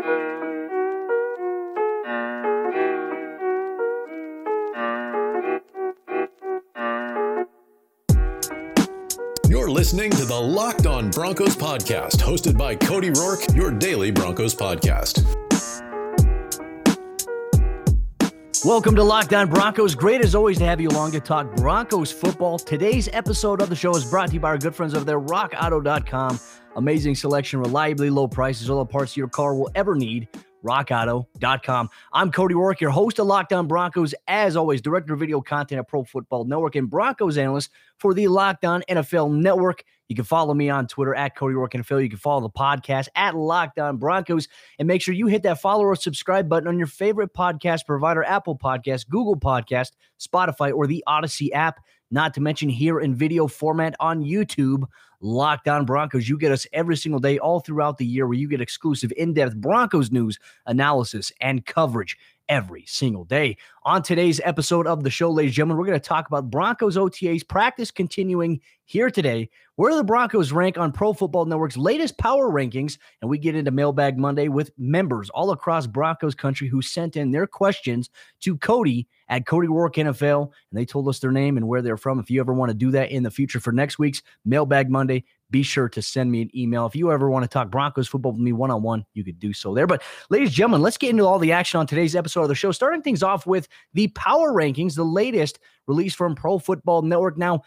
You're listening to the Locked On Broncos podcast, hosted by Cody Roark, your daily Broncos podcast. Welcome to Locked On Broncos. Great as always to have you along to talk Broncos football. Today's episode of the show is brought to you by our good friends over there, rockauto.com. Amazing selection, reliably low prices, all the parts your car will ever need rockauto.com. I'm Cody Roark, your host of Locked On Broncos. As always, director of video content at Pro Football Network and Broncos analyst for the Locked On NFL Network. You can follow me on Twitter at Cody Roark NFL. You can follow the podcast at Locked On Broncos. And make sure you hit that follow or subscribe button on your favorite podcast provider, Apple Podcast, Google Podcast, Spotify, or the Audacy app. Not to mention here in video format on YouTube. Locked On Broncos. You get us every single day, all throughout the year, where you get exclusive, in depth Broncos news, analysis, and coverage every single day. On today's episode of the show, ladies and gentlemen, we're going to talk about Broncos OTAs practice continuing here today. Where the Broncos rank on Pro Football Network's latest power rankings? And we get into Mailbag Monday with members all across Broncos country who sent in their questions to Cody at Cody Roark NFL. And they told us their name and where they're from. If you ever want to do that in the future for next week's Mailbag Monday, be sure to send me an email. If you ever want to talk Broncos football with me one on one, you could do so there. But, ladies and gentlemen, let's get into all the action on today's episode of the show. Starting things off with the power rankings, the latest release from Pro Football Network. Now,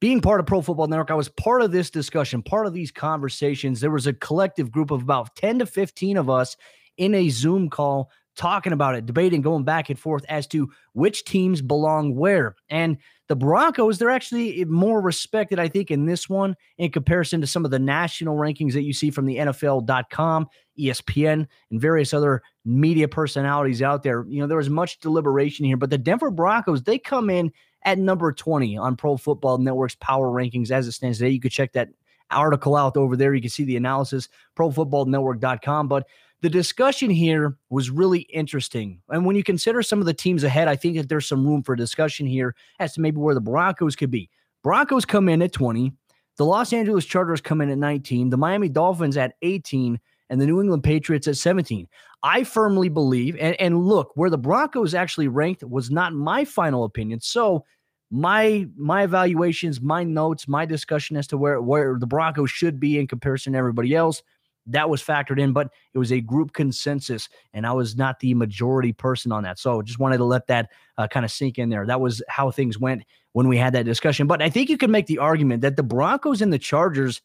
being part of Pro Football Network, I was part of this discussion, part of these conversations. There was a collective group of about 10 to 15 of us in a Zoom call talking about it, debating, going back and forth as to which teams belong where. And the Broncos, they're actually more respected, I think, in this one in comparison to some of the national rankings that you see from the NFL.com, ESPN, and various other media personalities out there. You know, there was much deliberation here, but the Denver Broncos, they come in at number 20 on Pro Football Network's power rankings as it stands today. You could check that article out over there. You can see the analysis, profootballnetwork.com. But the discussion here was really interesting. And when you consider some of the teams ahead, I think that there's some room for discussion here as to maybe where the Broncos could be. Broncos come in at 20. The Los Angeles Chargers come in at 19. The Miami Dolphins at 18 and the New England Patriots at 17. I firmly believe, and, and look, where the Broncos actually ranked was not my final opinion. So my my evaluations, my notes, my discussion as to where where the Broncos should be in comparison to everybody else that was factored in, but it was a group consensus, and I was not the majority person on that. So just wanted to let that uh, kind of sink in there. That was how things went when we had that discussion. But I think you could make the argument that the Broncos and the Chargers,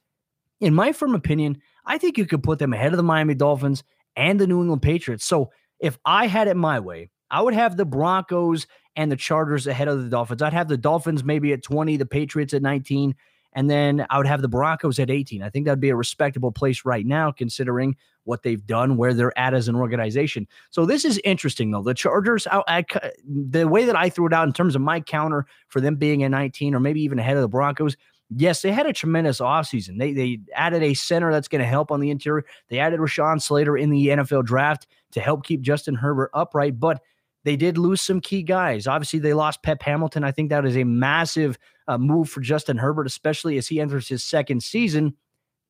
in my firm opinion, I think you could put them ahead of the Miami Dolphins and the New England Patriots. So if I had it my way, I would have the Broncos and the Chargers ahead of the Dolphins. I'd have the Dolphins maybe at 20, the Patriots at 19, and then I would have the Broncos at 18. I think that'd be a respectable place right now, considering what they've done, where they're at as an organization. So this is interesting, though. The Chargers, I, I, the way that I threw it out in terms of my counter for them being at 19 or maybe even ahead of the Broncos, yes, they had a tremendous offseason. They, they added a center that's going to help on the interior. They added Rashawn Slater in the NFL draft to help keep Justin Herbert upright, but they did lose some key guys. Obviously, they lost Pep Hamilton. I think that is a massive – uh, move for Justin Herbert, especially as he enters his second season.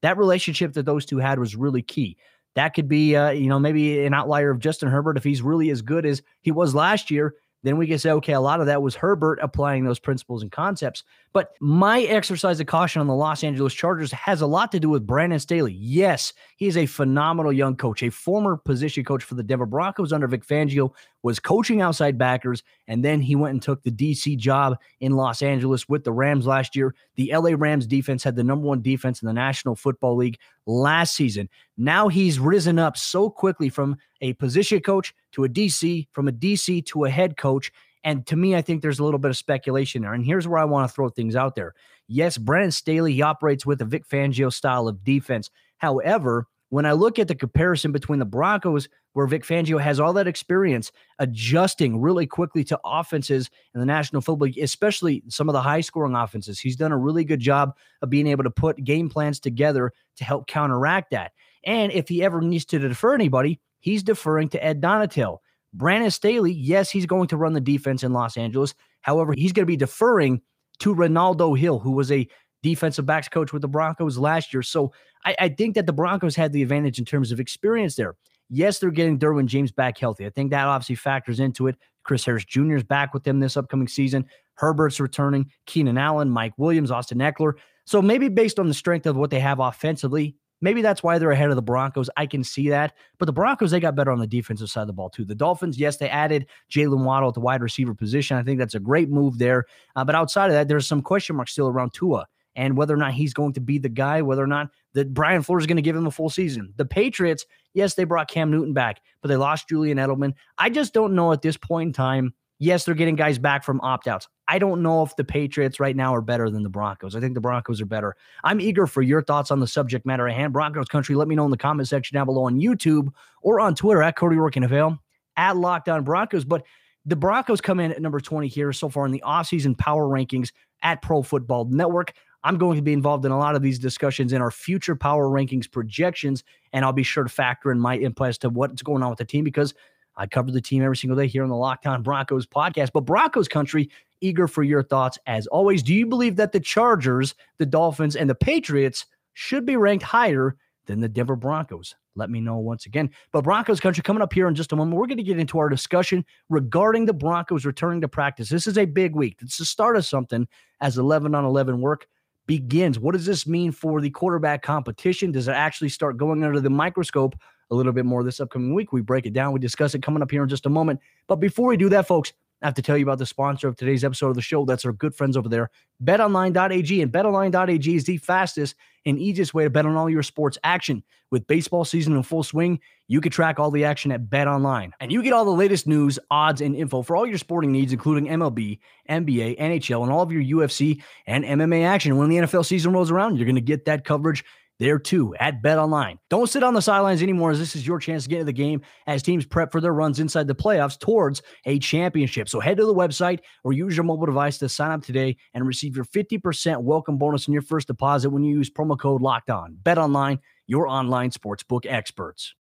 That relationship that those two had was really key. That could be, uh, you know, maybe an outlier of Justin Herbert if he's really as good as he was last year then we can say, okay, a lot of that was Herbert applying those principles and concepts. But my exercise of caution on the Los Angeles Chargers has a lot to do with Brandon Staley. Yes, he is a phenomenal young coach, a former position coach for the Denver Broncos under Vic Fangio, was coaching outside backers, and then he went and took the DC job in Los Angeles with the Rams last year. The LA Rams defense had the number one defense in the National Football League last season. Now he's risen up so quickly from a position coach to a DC, from a DC to a head coach. And to me, I think there's a little bit of speculation there. And here's where I want to throw things out there. Yes, Brandon Staley, he operates with a Vic Fangio style of defense. However, when I look at the comparison between the Broncos, where Vic Fangio has all that experience adjusting really quickly to offenses in the National Football League, especially some of the high scoring offenses, he's done a really good job of being able to put game plans together to help counteract that. And if he ever needs to defer anybody, he's deferring to Ed Donatell. Brandon Staley, yes, he's going to run the defense in Los Angeles. However, he's going to be deferring to Renaldo Hill, who was a defensive backs coach with the Broncos last year. So I, I, think that the Broncos had the advantage in terms of experience there. Yes, they're getting Derwin James back healthy. I think that obviously factors into it. Chris Harris Jr. is back with them this upcoming season. Herbert's returning. Keenan Allen, Mike Williams, Austin Ekeler. So maybe based on the strength of what they have offensively, maybe that's why they're ahead of the Broncos. I can see that. But the Broncos, they got better on the defensive side of the ball, too. The Dolphins, yes, they added Jaylen Waddle at the wide receiver position. I think that's a great move there. Uh, but outside of that, there's some question marks still around Tua and whether or not he's going to be the guy, whether or not that Brian Flores is going to give him a full season. The Patriots, yes, they brought Cam Newton back, but they lost Julian Edelman. I just don't know at this point in time. Yes, they're getting guys back from opt outs. I don't know if the Patriots right now are better than the Broncos. I think the Broncos are better. I'm eager for your thoughts on the subject matter at hand. Broncos country, let me know in the comment section down below on YouTube or on Twitter at Cody Roark NFL at Locked On Broncos. But the Broncos come in at number 20 here so far in the offseason power rankings at Pro Football Network. I'm going to be involved in a lot of these discussions in our future power rankings projections, and I'll be sure to factor in my input as to what's going on with the team because I cover the team every single day here on the Locked On Broncos podcast. But Broncos country, eager for your thoughts as always. Do you believe that the Chargers, the Dolphins, and the Patriots should be ranked higher than the Denver Broncos? Let me know once again. But Broncos country coming up here in just a moment. We're going to get into our discussion regarding the Broncos returning to practice. This is a big week. It's the start of something as 11 on 11 work begins. What does this mean for the quarterback competition? Does it actually start going under the microscope a little bit more this upcoming week? We break it down. We discuss it coming up here in just a moment. But before we do that, folks, I have to tell you about the sponsor of today's episode of the show. That's our good friends over there, betonline.ag. And betonline.ag is the fastest and easiest way to bet on all your sports action. With baseball season in full swing, you can track all the action at BetOnline. And you get all the latest news, odds, and info for all your sporting needs, including MLB, NBA, NHL, and all of your UFC and MMA action. When the NFL season rolls around, you're going to get that coverage there too at Bet Online. Don't sit on the sidelines anymore, as this is your chance to get into the game as teams prep for their runs inside the playoffs towards a championship. So head to the website or use your mobile device to sign up today and receive your 50% welcome bonus on your first deposit when you use promo code Locked On. Bet Online, your online sportsbook experts.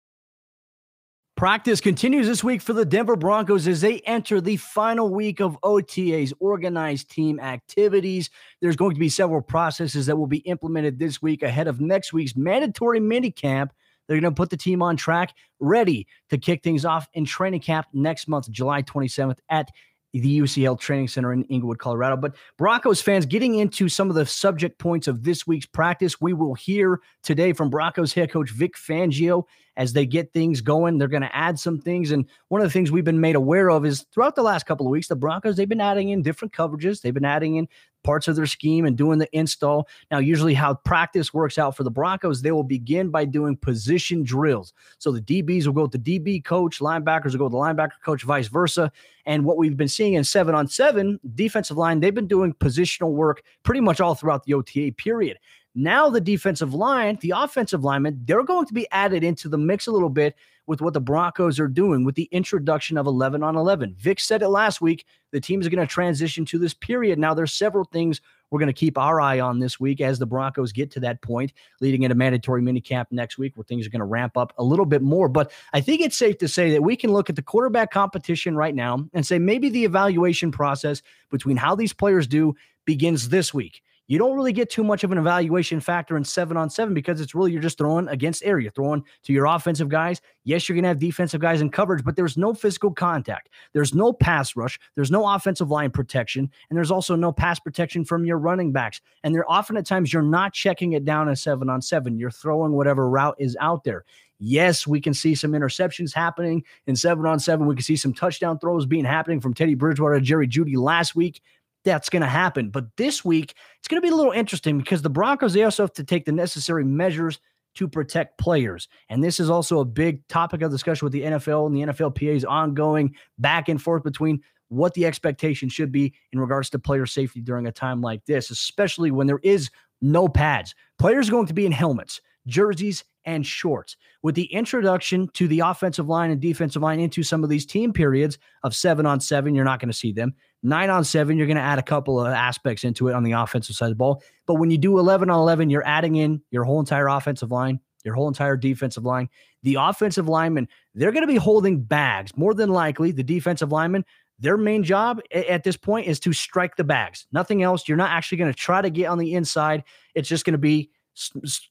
Practice continues this week for the Denver Broncos as they enter the final week of OTA's organized team activities. There's going to be several processes that will be implemented this week ahead of next week's mandatory minicamp. They're going to put the team on track, ready to kick things off in training camp next month, July 27th at the UCHealth Training Center in Englewood, Colorado. But Broncos fans, getting into some of the subject points of this week's practice, we will hear today from Broncos head coach Vic Fangio as they get things going. They're going to add some things. And one of the things we've been made aware of is throughout the last couple of weeks, the Broncos, they've been adding in different coverages. They've been adding in parts of their scheme and doing the install. Now, usually how practice works out for the Broncos, they will begin by doing position drills. So the DBs will go with the DB coach, linebackers will go with the linebacker coach, vice versa. And what we've been seeing in seven on seven, defensive line, they've been doing positional work pretty much all throughout the OTA period. Now, the defensive line, the offensive linemen, they're going to be added into the mix a little bit with what the Broncos are doing with the introduction of 11 on 11. Vic said it last week. The team is going to transition to this period. Now, there's several things we're going to keep our eye on this week as the Broncos get to that point, leading into mandatory minicamp next week where things are going to ramp up a little bit more. But I think it's safe to say that we can look at the quarterback competition right now and say maybe the evaluation process between how these players do begins this week you don't really get too much of an evaluation factor in seven on seven because it's really you're just throwing against air. You're throwing to your offensive guys. Yes, you're going to have defensive guys in coverage, but there's no physical contact. There's no pass rush. There's no offensive line protection. And there's also no pass protection from your running backs. And there often at times you're not checking it down in seven on seven. You're throwing whatever route is out there. Yes, we can see some interceptions happening in seven on seven. We can see some touchdown throws being happening from Teddy Bridgewater to Jerry Jeudy last week that's going to happen. But this week, it's going to be a little interesting because the Broncos, they also have to take the necessary measures to protect players. And this is also a big topic of discussion with the NFL and the NFLPA's ongoing back and forth between what the expectation should be in regards to player safety during a time like this, especially when there is no pads. Players are going to be in helmets, jerseys, and shorts. With the introduction to the offensive line and defensive line into some of these team periods of seven on seven, you're not going to see them. Nine on seven, you're going to add a couple of aspects into it on the offensive side of the ball. But when you do 11 on 11, you're adding in your whole entire offensive line, your whole entire defensive line. The offensive linemen, they're going to be holding bags. More than likely, the defensive linemen, their main job at this point is to strike the bags. Nothing else. You're not actually going to try to get on the inside. It's just going to be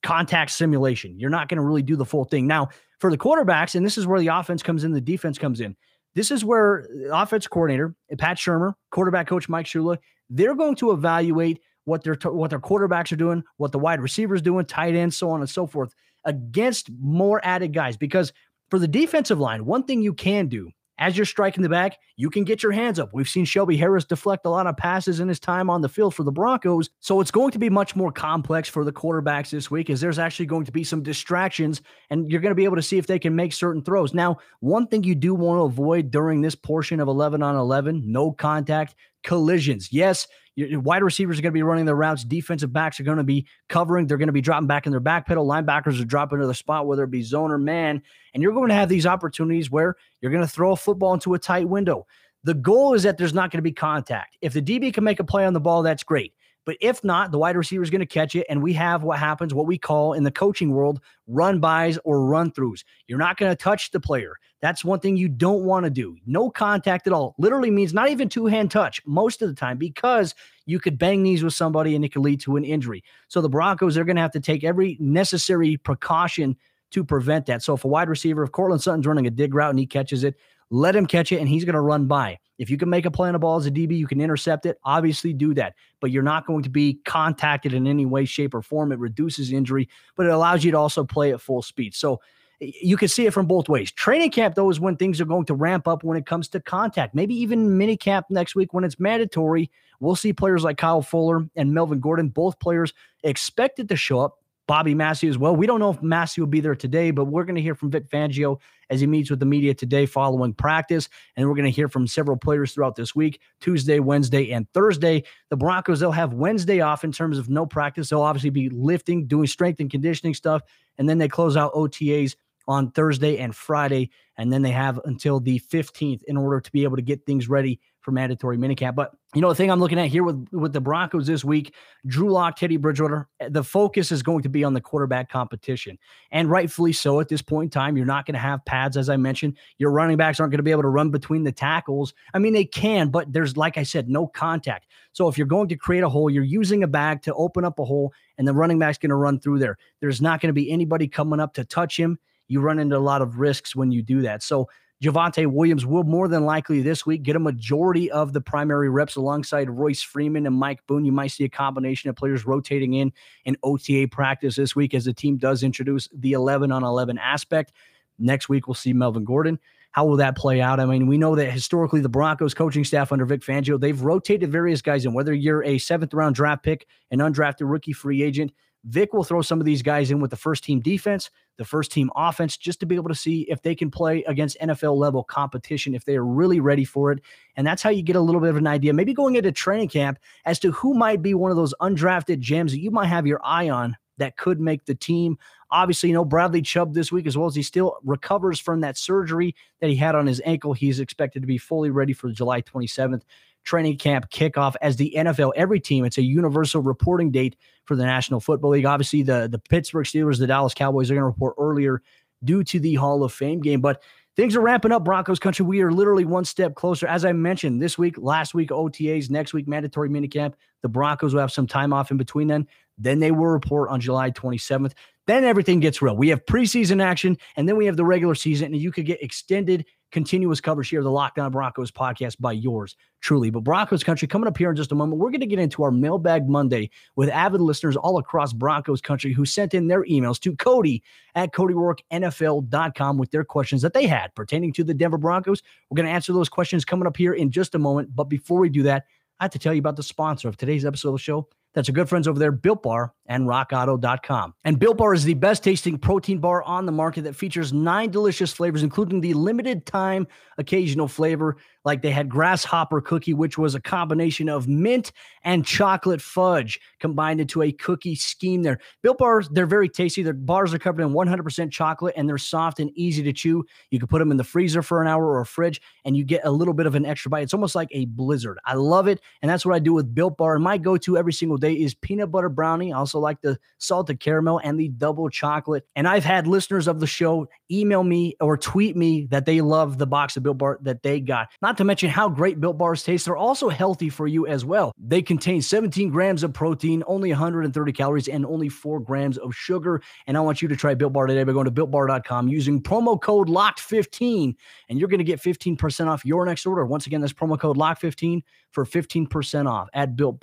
contact simulation. You're not going to really do the full thing. Now, for the quarterbacks, and this is where the offense comes in, the defense comes in. This is where uh, offense coordinator uh, Pat Shurmur, quarterback coach Mike Shula, they're going to evaluate what their what their quarterbacks are doing, what the wide receivers doing, tight ends, so on and so forth, against more added guys. Because for the defensive line, one thing you can do as you're striking the back, you can get your hands up. We've seen Shelby Harris deflect a lot of passes in his time on the field for the Broncos. So it's going to be much more complex for the quarterbacks this week as there's actually going to be some distractions and you're going to be able to see if they can make certain throws. Now, one thing you do want to avoid during this portion of 11 on 11, no contact collisions. Yes, your wide receivers are going to be running their routes. Defensive backs are going to be covering. They're going to be dropping back in their back pedal. Linebackers are dropping to the spot, whether it be zone or man. And you're going to have these opportunities where you're going to throw a football into a tight window. The goal is that there's not going to be contact. If the DB can make a play on the ball, that's great. But if not, the wide receiver is going to catch it. And we have what happens, what we call in the coaching world, run bys or run throughs. You're not going to touch the player. That's one thing you don't want to do. No contact at all. Literally means not even two hand touch most of the time because you could bang knees with somebody and it could lead to an injury. So the Broncos are going to have to take every necessary precaution to prevent that. So if a wide receiver, if Courtland Sutton's running a dig route and he catches it, let him catch it and he's going to run by. If you can make a play on a ball as a DB, you can intercept it. Obviously, do that. But you're not going to be contacted in any way, shape, or form. It reduces injury, but it allows you to also play at full speed. So you can see it from both ways. Training camp, though, is when things are going to ramp up when it comes to contact. Maybe even mini camp next week when it's mandatory. We'll see players like Kyle Fuller and Melvin Gordon, both players expected to show up. Bobby Massie as well. We don't know if Massie will be there today, but we're going to hear from Vic Fangio as he meets with the media today following practice. And we're going to hear from several players throughout this week Tuesday, Wednesday, and Thursday. The Broncos, they'll have Wednesday off in terms of no practice. They'll obviously be lifting, doing strength and conditioning stuff. And then they close out OTAs on Thursday and Friday. And then they have until the 15th in order to be able to get things ready for mandatory minicamp. But you know, the thing I'm looking at here with with the Broncos this week, Drew Lock, Teddy Bridgewater, eh, the focus is going to be on the quarterback competition. And rightfully so at this point in time. You're not going to have pads, as I mentioned. Your running backs aren't going to be able to run between the tackles. I mean, they can, but there's, like I said, no contact. So if you're going to create a hole, you're using a bag to open up a hole, and the running back's going to run through there. There's not going to be anybody coming up to touch him you run into a lot of risks when you do that. So Javonte Williams will more than likely this week get a majority of the primary reps alongside Royce Freeman and Mike Boone. You might see a combination of players rotating in in OTA practice this week as the team does introduce the 11 on 11 aspect. Next week, we'll see Melvin Gordon. How will that play out? I mean, we know that historically the Broncos coaching staff under Vic Fangio, they've rotated various guys in, whether you're a seventh round draft pick, an undrafted rookie free agent, Vic will throw some of these guys in with the first team defense, the first team offense, just to be able to see if they can play against NFL level competition, if they are really ready for it. And that's how you get a little bit of an idea, maybe going into training camp, as to who might be one of those undrafted gems that you might have your eye on that could make the team. Obviously, you know, Bradley Chubb this week, as well as he still recovers from that surgery that he had on his ankle. He's expected to be fully ready for July 27th training camp kickoff as the NFL, every team, it's a universal reporting date for the National Football League. Obviously, the, the Pittsburgh Steelers, the Dallas Cowboys are going to report earlier due to the Hall of Fame game. But things are ramping up, Broncos country. We are literally one step closer. As I mentioned, this week, last week, OTAs, next week, mandatory minicamp. The Broncos will have some time off in between then. Then they will report on July 27th. Then everything gets real. We have preseason action, and then we have the regular season, and you could get extended continuous coverage here of the Locked On Broncos podcast by yours truly. But Broncos country coming up here in just a moment, we're going to get into our mailbag Monday with avid listeners all across Broncos country who sent in their emails to Cody at CodyRoarkNFL.com with their questions that they had pertaining to the Denver Broncos. We're going to answer those questions coming up here in just a moment. But before we do that, I have to tell you about the sponsor of today's episode of the show. That's our good friends over there, Built Bar and RockAuto.com. And Built Bar is the best tasting protein bar on the market that features nine delicious flavors, including the limited time occasional flavor like they had grasshopper cookie, which was a combination of mint and chocolate fudge combined into a cookie scheme there. Built bars, they're very tasty. Their bars are covered in 100% chocolate and they're soft and easy to chew. You can put them in the freezer for an hour or a fridge and you get a little bit of an extra bite. It's almost like a blizzard. I love it. And that's what I do with Built Bar. And my go to every single day is peanut butter brownie. I also like the salted caramel and the double chocolate. And I've had listeners of the show email me or tweet me that they love the box of Built Bar that they got. Not to mention how great Built Bars taste. They're also healthy for you as well. They contain 17 grams of protein, only 130 calories, and only 4 grams of sugar. And I want you to try Built Bar today by going to builtbar.com using promo code LOCKED15, and you're going to get 15% off your next order. Once again, that's promo code LOCKED15 for 15% off at Built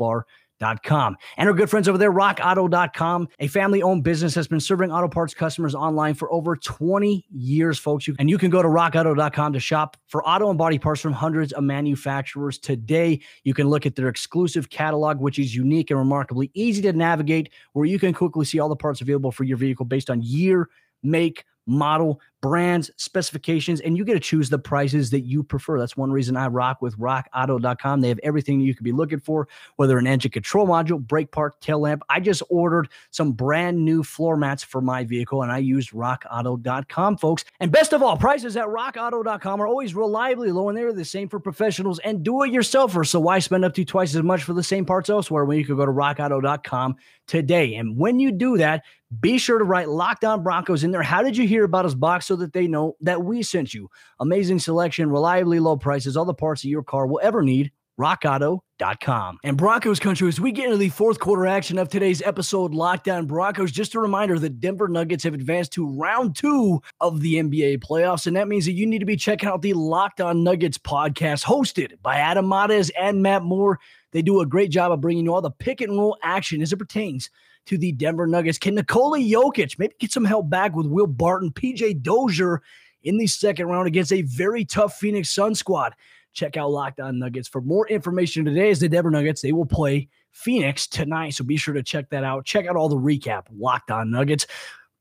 Bar. And our good friends over there, rockauto.com, a family owned business has been serving auto parts customers online for over 20 years, folks. and you can go to rockauto.com to shop for auto and body parts from hundreds of manufacturers today. You can look at their exclusive catalog, which is unique and remarkably easy to navigate, where you can quickly see all the parts available for your vehicle based on year, make, model, brands, specifications, and you get to choose the prices that you prefer. That's one reason I rock with rockauto.com. They have everything you could be looking for, whether an engine control module, brake part, tail lamp. I just ordered some brand new floor mats for my vehicle and I used rockauto.com, folks. And best of all, prices at rockauto.com are always reliably low and they're the same for professionals and do it yourselfers. So why spend up to twice as much for the same parts elsewhere when you could go to rockauto.com today? And when you do that, be sure to write Locked On Broncos in there. How did you hear about us box so that they know that we sent you? Amazing selection, reliably low prices, all the parts your car will ever need. RockAuto.com. And Broncos country, as we get into the fourth quarter action of today's episode, Locked On Broncos, just a reminder the Denver Nuggets have advanced to round two of the NBA playoffs. And that means that you need to be checking out the Locked On Nuggets podcast, hosted by Adam Mares and Matt Moore. They do a great job of bringing you all the pick and roll action as it pertains to the Denver Nuggets. Can Nikola Jokic maybe get some help back with Will Barton, PJ Dozier in the second round against a very tough Phoenix Sun squad? Check out Locked On Nuggets for more information today. As the Denver Nuggets, they will play Phoenix tonight, so be sure to check that out. Check out all the recap Locked On Nuggets.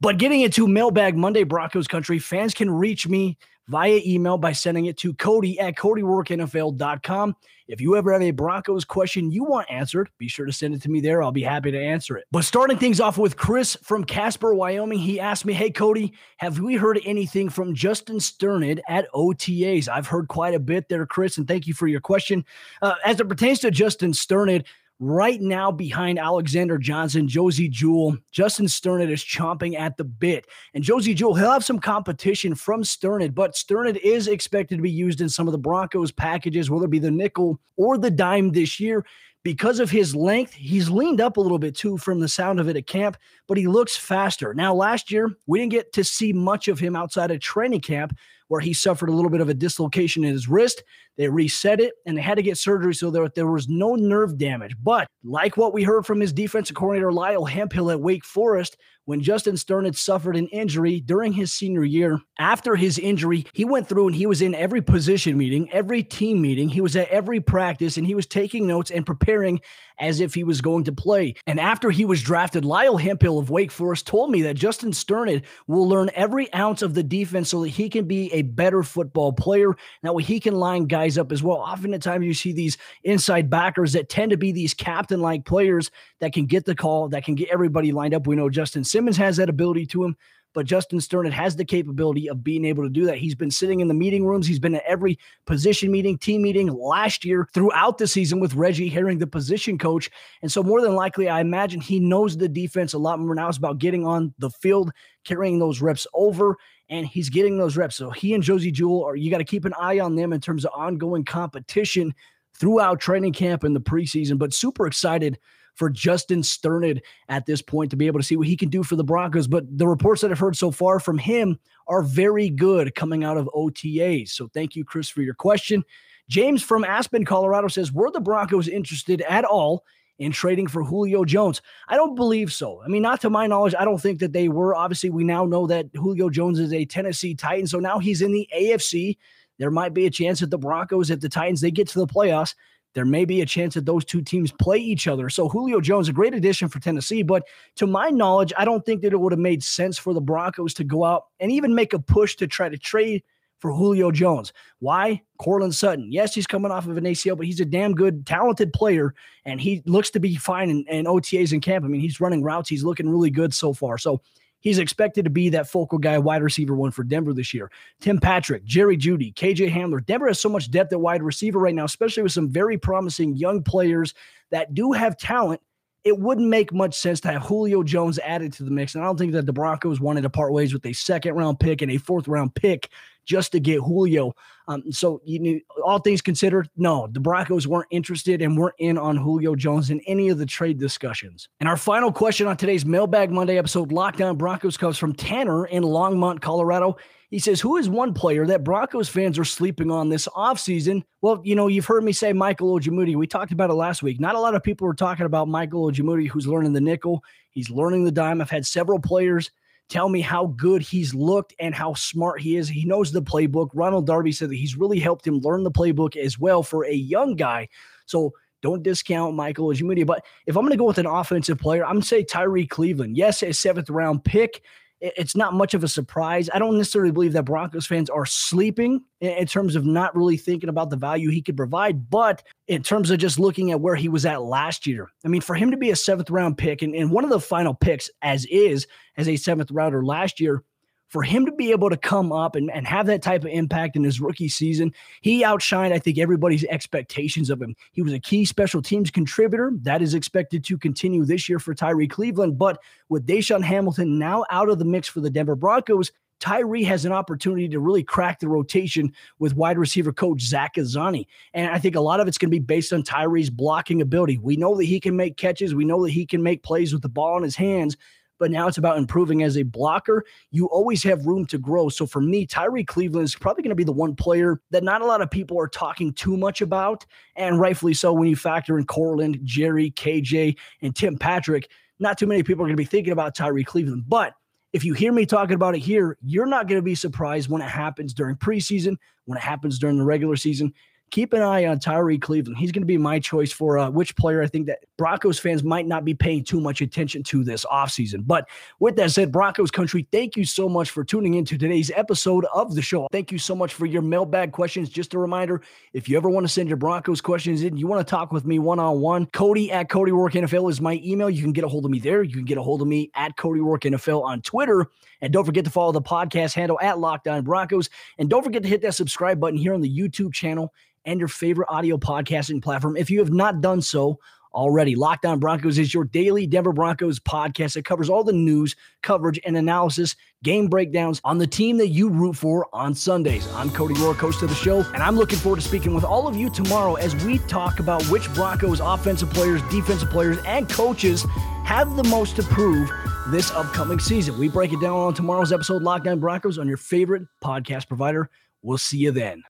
But getting into Mailbag Monday Broncos country, fans can reach me via email by sending it to Cody at CodyRoarkNFL.com. If you ever have a Broncos question you want answered, be sure to send it to me there. I'll be happy to answer it. But starting things off with Chris from Casper, Wyoming, he asked me, Hey, Cody, have we heard anything from Justin Strnad at OTAs? I've heard quite a bit there, Chris, and thank you for your question. Uh, as it pertains to Justin Strnad, right now behind Alexander Johnson, Josey Jewell. Justin Strnad is chomping at the bit. And Josey Jewell, he'll have some competition from Strnad, but Strnad is expected to be used in some of the Broncos packages, whether it be the nickel or the dime this year. Because of his length, he's leaned up a little bit too from the sound of it at camp, but he looks faster. Now, last year, we didn't get to see much of him outside of training camp where he suffered a little bit of a dislocation in his wrist. They reset it and they had to get surgery so that there was no nerve damage. But like what we heard from his defensive coordinator, Lyle Hemphill at Wake Forest, when Justin Strnad suffered an injury during his senior year. After his injury, he went through and he was in every position meeting, every team meeting. He was at every practice and he was taking notes and preparing as if he was going to play. And after he was drafted, Lyle Hemphill of Wake Forest told me that Justin Strnad will learn every ounce of the defense so that he can be a better football player. Now he can line guys up as well. Often at times you see these inside backers that tend to be these captain-like players that can get the call, that can get everybody lined up. We know Justin Simmons has that ability to him but Justin Strnad has the capability of being able to do that. He's been sitting in the meeting rooms. He's been at every position meeting, team meeting last year throughout the season with Reggie Herring, the position coach. And so, more than likely, I imagine he knows the defense a lot more now. It's about getting on the field, carrying those reps over, and he's getting those reps. So, he and Josey Jewell are, you got to keep an eye on them in terms of ongoing competition throughout training camp and the preseason, but super excited for Justin Strnad at this point to be able to see what he can do for the Broncos. But the reports that I've heard so far from him are very good coming out of OTAs. So thank you, Chris, for your question. James from Aspen, Colorado says, Were the Broncos interested at all in trading for Julio Jones? I don't believe so. I mean, not to my knowledge, I don't think that they were. Obviously, we now know that Julio Jones is a Tennessee Titan. So now he's in the AFC. There might be a chance that the Broncos, if the Titans, they get to the playoffs, there may be a chance that those two teams play each other. So Julio Jones, a great addition for Tennessee, but to my knowledge, I don't think that it would have made sense for the Broncos to go out and even make a push to try to trade for Julio Jones. Why? Courtland Sutton. Yes, he's coming off of an ACL, but he's a damn good, talented player, and he looks to be fine in, in OTAs in camp. I mean, he's running routes. He's looking really good so far. So He's expected to be that focal guy, wide receiver one for Denver this year. Tim Patrick, Jerry Jeudy, KJ Hamler. Denver has so much depth at wide receiver right now, especially with some very promising young players that do have talent it wouldn't make much sense to have Julio Jones added to the mix. And I don't think that the Broncos wanted to part ways with a second round pick and a fourth round pick just to get Julio. Um, so you knew, all things considered, no, the Broncos weren't interested and weren't in on Julio Jones in any of the trade discussions. And our final question on today's Mailbag Monday episode, Locked On Broncos, comes from Tanner in Longmont, Colorado. He says, Who is one player that Broncos fans are sleeping on this offseason? Well, you know, you've heard me say Michael Ojemudia. We talked about it last week. Not a lot of people were talking about Michael Ojemudia, who's learning the nickel. He's learning the dime. I've had several players tell me how good he's looked and how smart he is. He knows the playbook. Ronald Darby said that he's really helped him learn the playbook as well for a young guy. So don't discount Michael Ojemudia. But if I'm going to go with an offensive player, I'm going to say Tyree Cleveland. Yes, a seventh round pick it's not much of a surprise. I don't necessarily believe that Broncos fans are sleeping in terms of not really thinking about the value he could provide, but in terms of just looking at where he was at last year. I mean, for him to be a seventh round pick and, and one of the final picks as is as a seventh rounder last year, for him to be able to come up and, and have that type of impact in his rookie season, he outshined, I think, everybody's expectations of him. He was a key special teams contributor. That is expected to continue this year for Tyree Cleveland. But with DaeSean Hamilton now out of the mix for the Denver Broncos, Tyree has an opportunity to really crack the rotation with wide receiver coach Zach Azzanni. And I think a lot of it's going to be based on Tyree's blocking ability. We know that he can make catches, we know that he can make plays with the ball in his hands but now it's about improving as a blocker. You always have room to grow. So for me, Tyree Cleveland is probably going to be the one player that not a lot of people are talking too much about, and rightfully so when you factor in Courtland, Jerry, KJ, and Tim Patrick. Not too many people are going to be thinking about Tyree Cleveland, but if you hear me talking about it here, you're not going to be surprised when it happens during preseason, when it happens during the regular season keep an eye on Tyree Cleveland. He's going to be my choice for uh, which player I think that Broncos fans might not be paying too much attention to this offseason. But with that said, Broncos country, thank you so much for tuning into today's episode of the show. Thank you so much for your mailbag questions. Just a reminder, if you ever want to send your Broncos questions in, you want to talk with me one on one, Cody at Cody Roark NFL is my email. You can get a hold of me there. You can get a hold of me at Cody Roark NFL on Twitter. And don't forget to follow the podcast handle at Locked On Broncos. And don't forget to hit that subscribe button here on the YouTube channel and your favorite audio podcasting platform. If you have not done so already, Locked On Broncos is your daily Denver Broncos podcast that covers all the news, coverage, and analysis, game breakdowns on the team that you root for on Sundays. I'm Cody Roark, host of the show, and I'm looking forward to speaking with all of you tomorrow as we talk about which Broncos offensive players, defensive players, and coaches have the most to prove this upcoming season. We break it down on tomorrow's episode, Locked On Broncos, on your favorite podcast provider. We'll see you then.